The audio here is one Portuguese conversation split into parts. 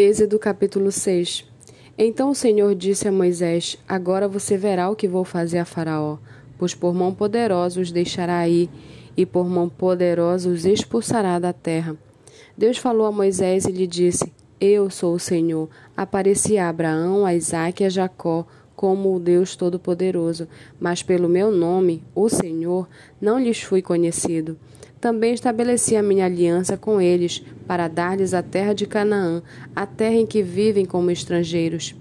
Êxodo capítulo 6 Então o Senhor disse a Moisés: Agora você verá o que vou fazer a Faraó, pois por mão poderosa os deixará ir, e por mão poderosa os expulsará da terra. Deus falou a Moisés e lhe disse: Eu sou o Senhor. Apareci a Abraão, a Isaque e a Jacó como o Deus Todo-Poderoso, mas pelo meu nome, o Senhor, não lhes fui conhecido. Também estabeleci a minha aliança com eles, para dar-lhes a terra de Canaã, a terra em que vivem como estrangeiros.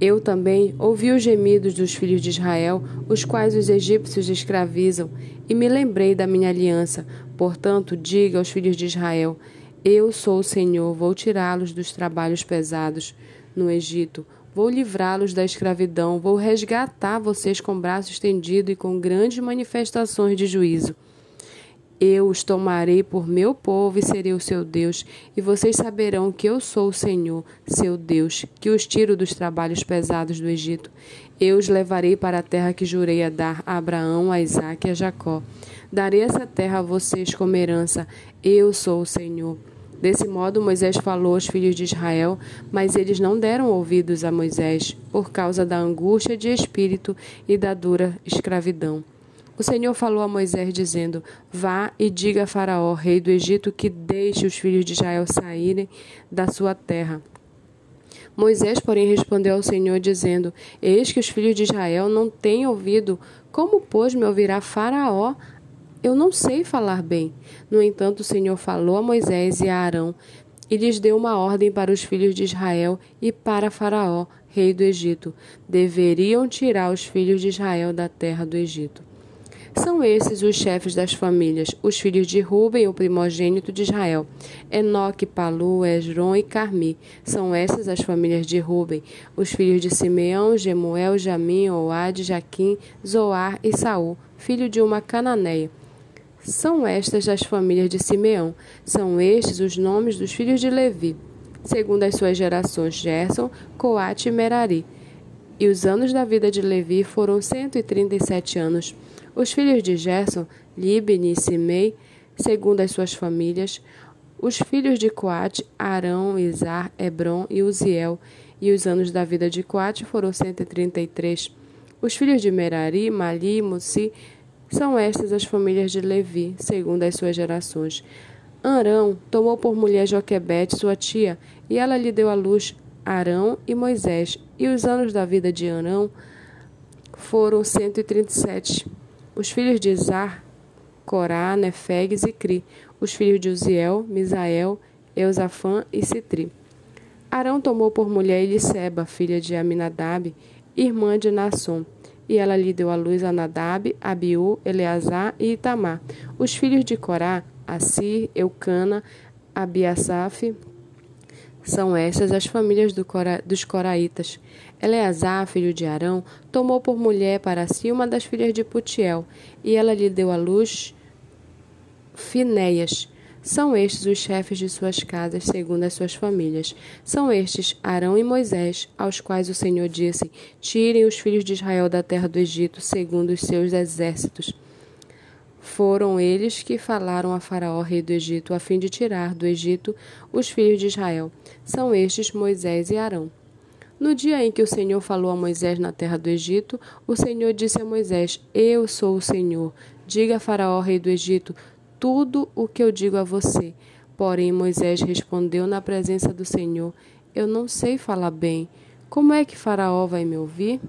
Eu também ouvi os gemidos dos filhos de Israel, os quais os egípcios escravizam, e me lembrei da minha aliança. Portanto, diga aos filhos de Israel: Eu sou o Senhor, vou tirá-los dos trabalhos pesados no Egito. Vou livrá-los da escravidão, vou resgatar vocês com braço estendido e com grandes manifestações de juízo. Eu os tomarei por meu povo e serei o seu Deus, e vocês saberão que eu sou o Senhor, seu Deus, que os tiro dos trabalhos pesados do Egito. Eu os levarei para a terra que jurei a dar a Abraão, a Isaque e a Jacó. Darei essa terra a vocês como herança. Eu sou o Senhor. Desse modo, Moisés falou aos filhos de Israel, mas eles não deram ouvidos a Moisés, por causa da angústia de espírito e da dura escravidão. O Senhor falou a Moisés, dizendo: Vá e diga a Faraó, rei do Egito, que deixe os filhos de Israel saírem da sua terra. Moisés, porém, respondeu ao Senhor, dizendo: Eis que os filhos de Israel não têm ouvido. Como, pois, me ouvirá Faraó? Eu não sei falar bem. No entanto, o Senhor falou a Moisés e a Arão e lhes deu uma ordem para os filhos de Israel e para Faraó, rei do Egito. Deveriam tirar os filhos de Israel da terra do Egito. São esses os chefes das famílias, os filhos de Ruben, o primogênito de Israel. Enoque, Palu, Esron e Carmi. São essas as famílias de Ruben. Os filhos de Simeão, Gemuel, Jamim, Oade, Jaquim, Zoar e Saul, filho de uma cananeia. São estas as famílias de Simeão. São estes os nomes dos filhos de Levi, segundo as suas gerações, Gerson, Coate e Merari. E os anos da vida de Levi foram cento e trinta e sete anos. Os filhos de Gerson, Libni e Simei, segundo as suas famílias, os filhos de Coate, Arão, Izar, Hebron e Uziel, e os anos da vida de Coate foram 133. Os filhos de Merari, Mali e Mussi, são estas as famílias de Levi, segundo as suas gerações. Arão tomou por mulher Joquebete, sua tia, e ela lhe deu à luz Arão e Moisés, e os anos da vida de Arão foram 137. Os filhos de Izar, Corá, Nefegues e Cri. Os filhos de Uziel, Misael, Eusafã e Citri. Arão tomou por mulher Eliseba, filha de Aminadab, irmã de Nasson. E ela lhe deu à luz a Nadab, Abiú, Eleazar e Itamar. Os filhos de Corá, Assir, Eucana, Abiasaf, são estas as famílias do Cora, dos Coraitas. Eleazar, filho de Arão, tomou por mulher para si uma das filhas de Putiel, e ela lhe deu à luz Finéias. São estes os chefes de suas casas, segundo as suas famílias. São estes Arão e Moisés, aos quais o Senhor disse: Tirem os filhos de Israel da terra do Egito, segundo os seus exércitos. Foram eles que falaram a Faraó, rei do Egito, a fim de tirar do Egito os filhos de Israel. São estes Moisés e Arão. No dia em que o Senhor falou a Moisés na terra do Egito, o Senhor disse a Moisés: Eu sou o Senhor. Diga a Faraó, rei do Egito, tudo o que eu digo a você. Porém, Moisés respondeu na presença do Senhor: Eu não sei falar bem. Como é que Faraó vai me ouvir?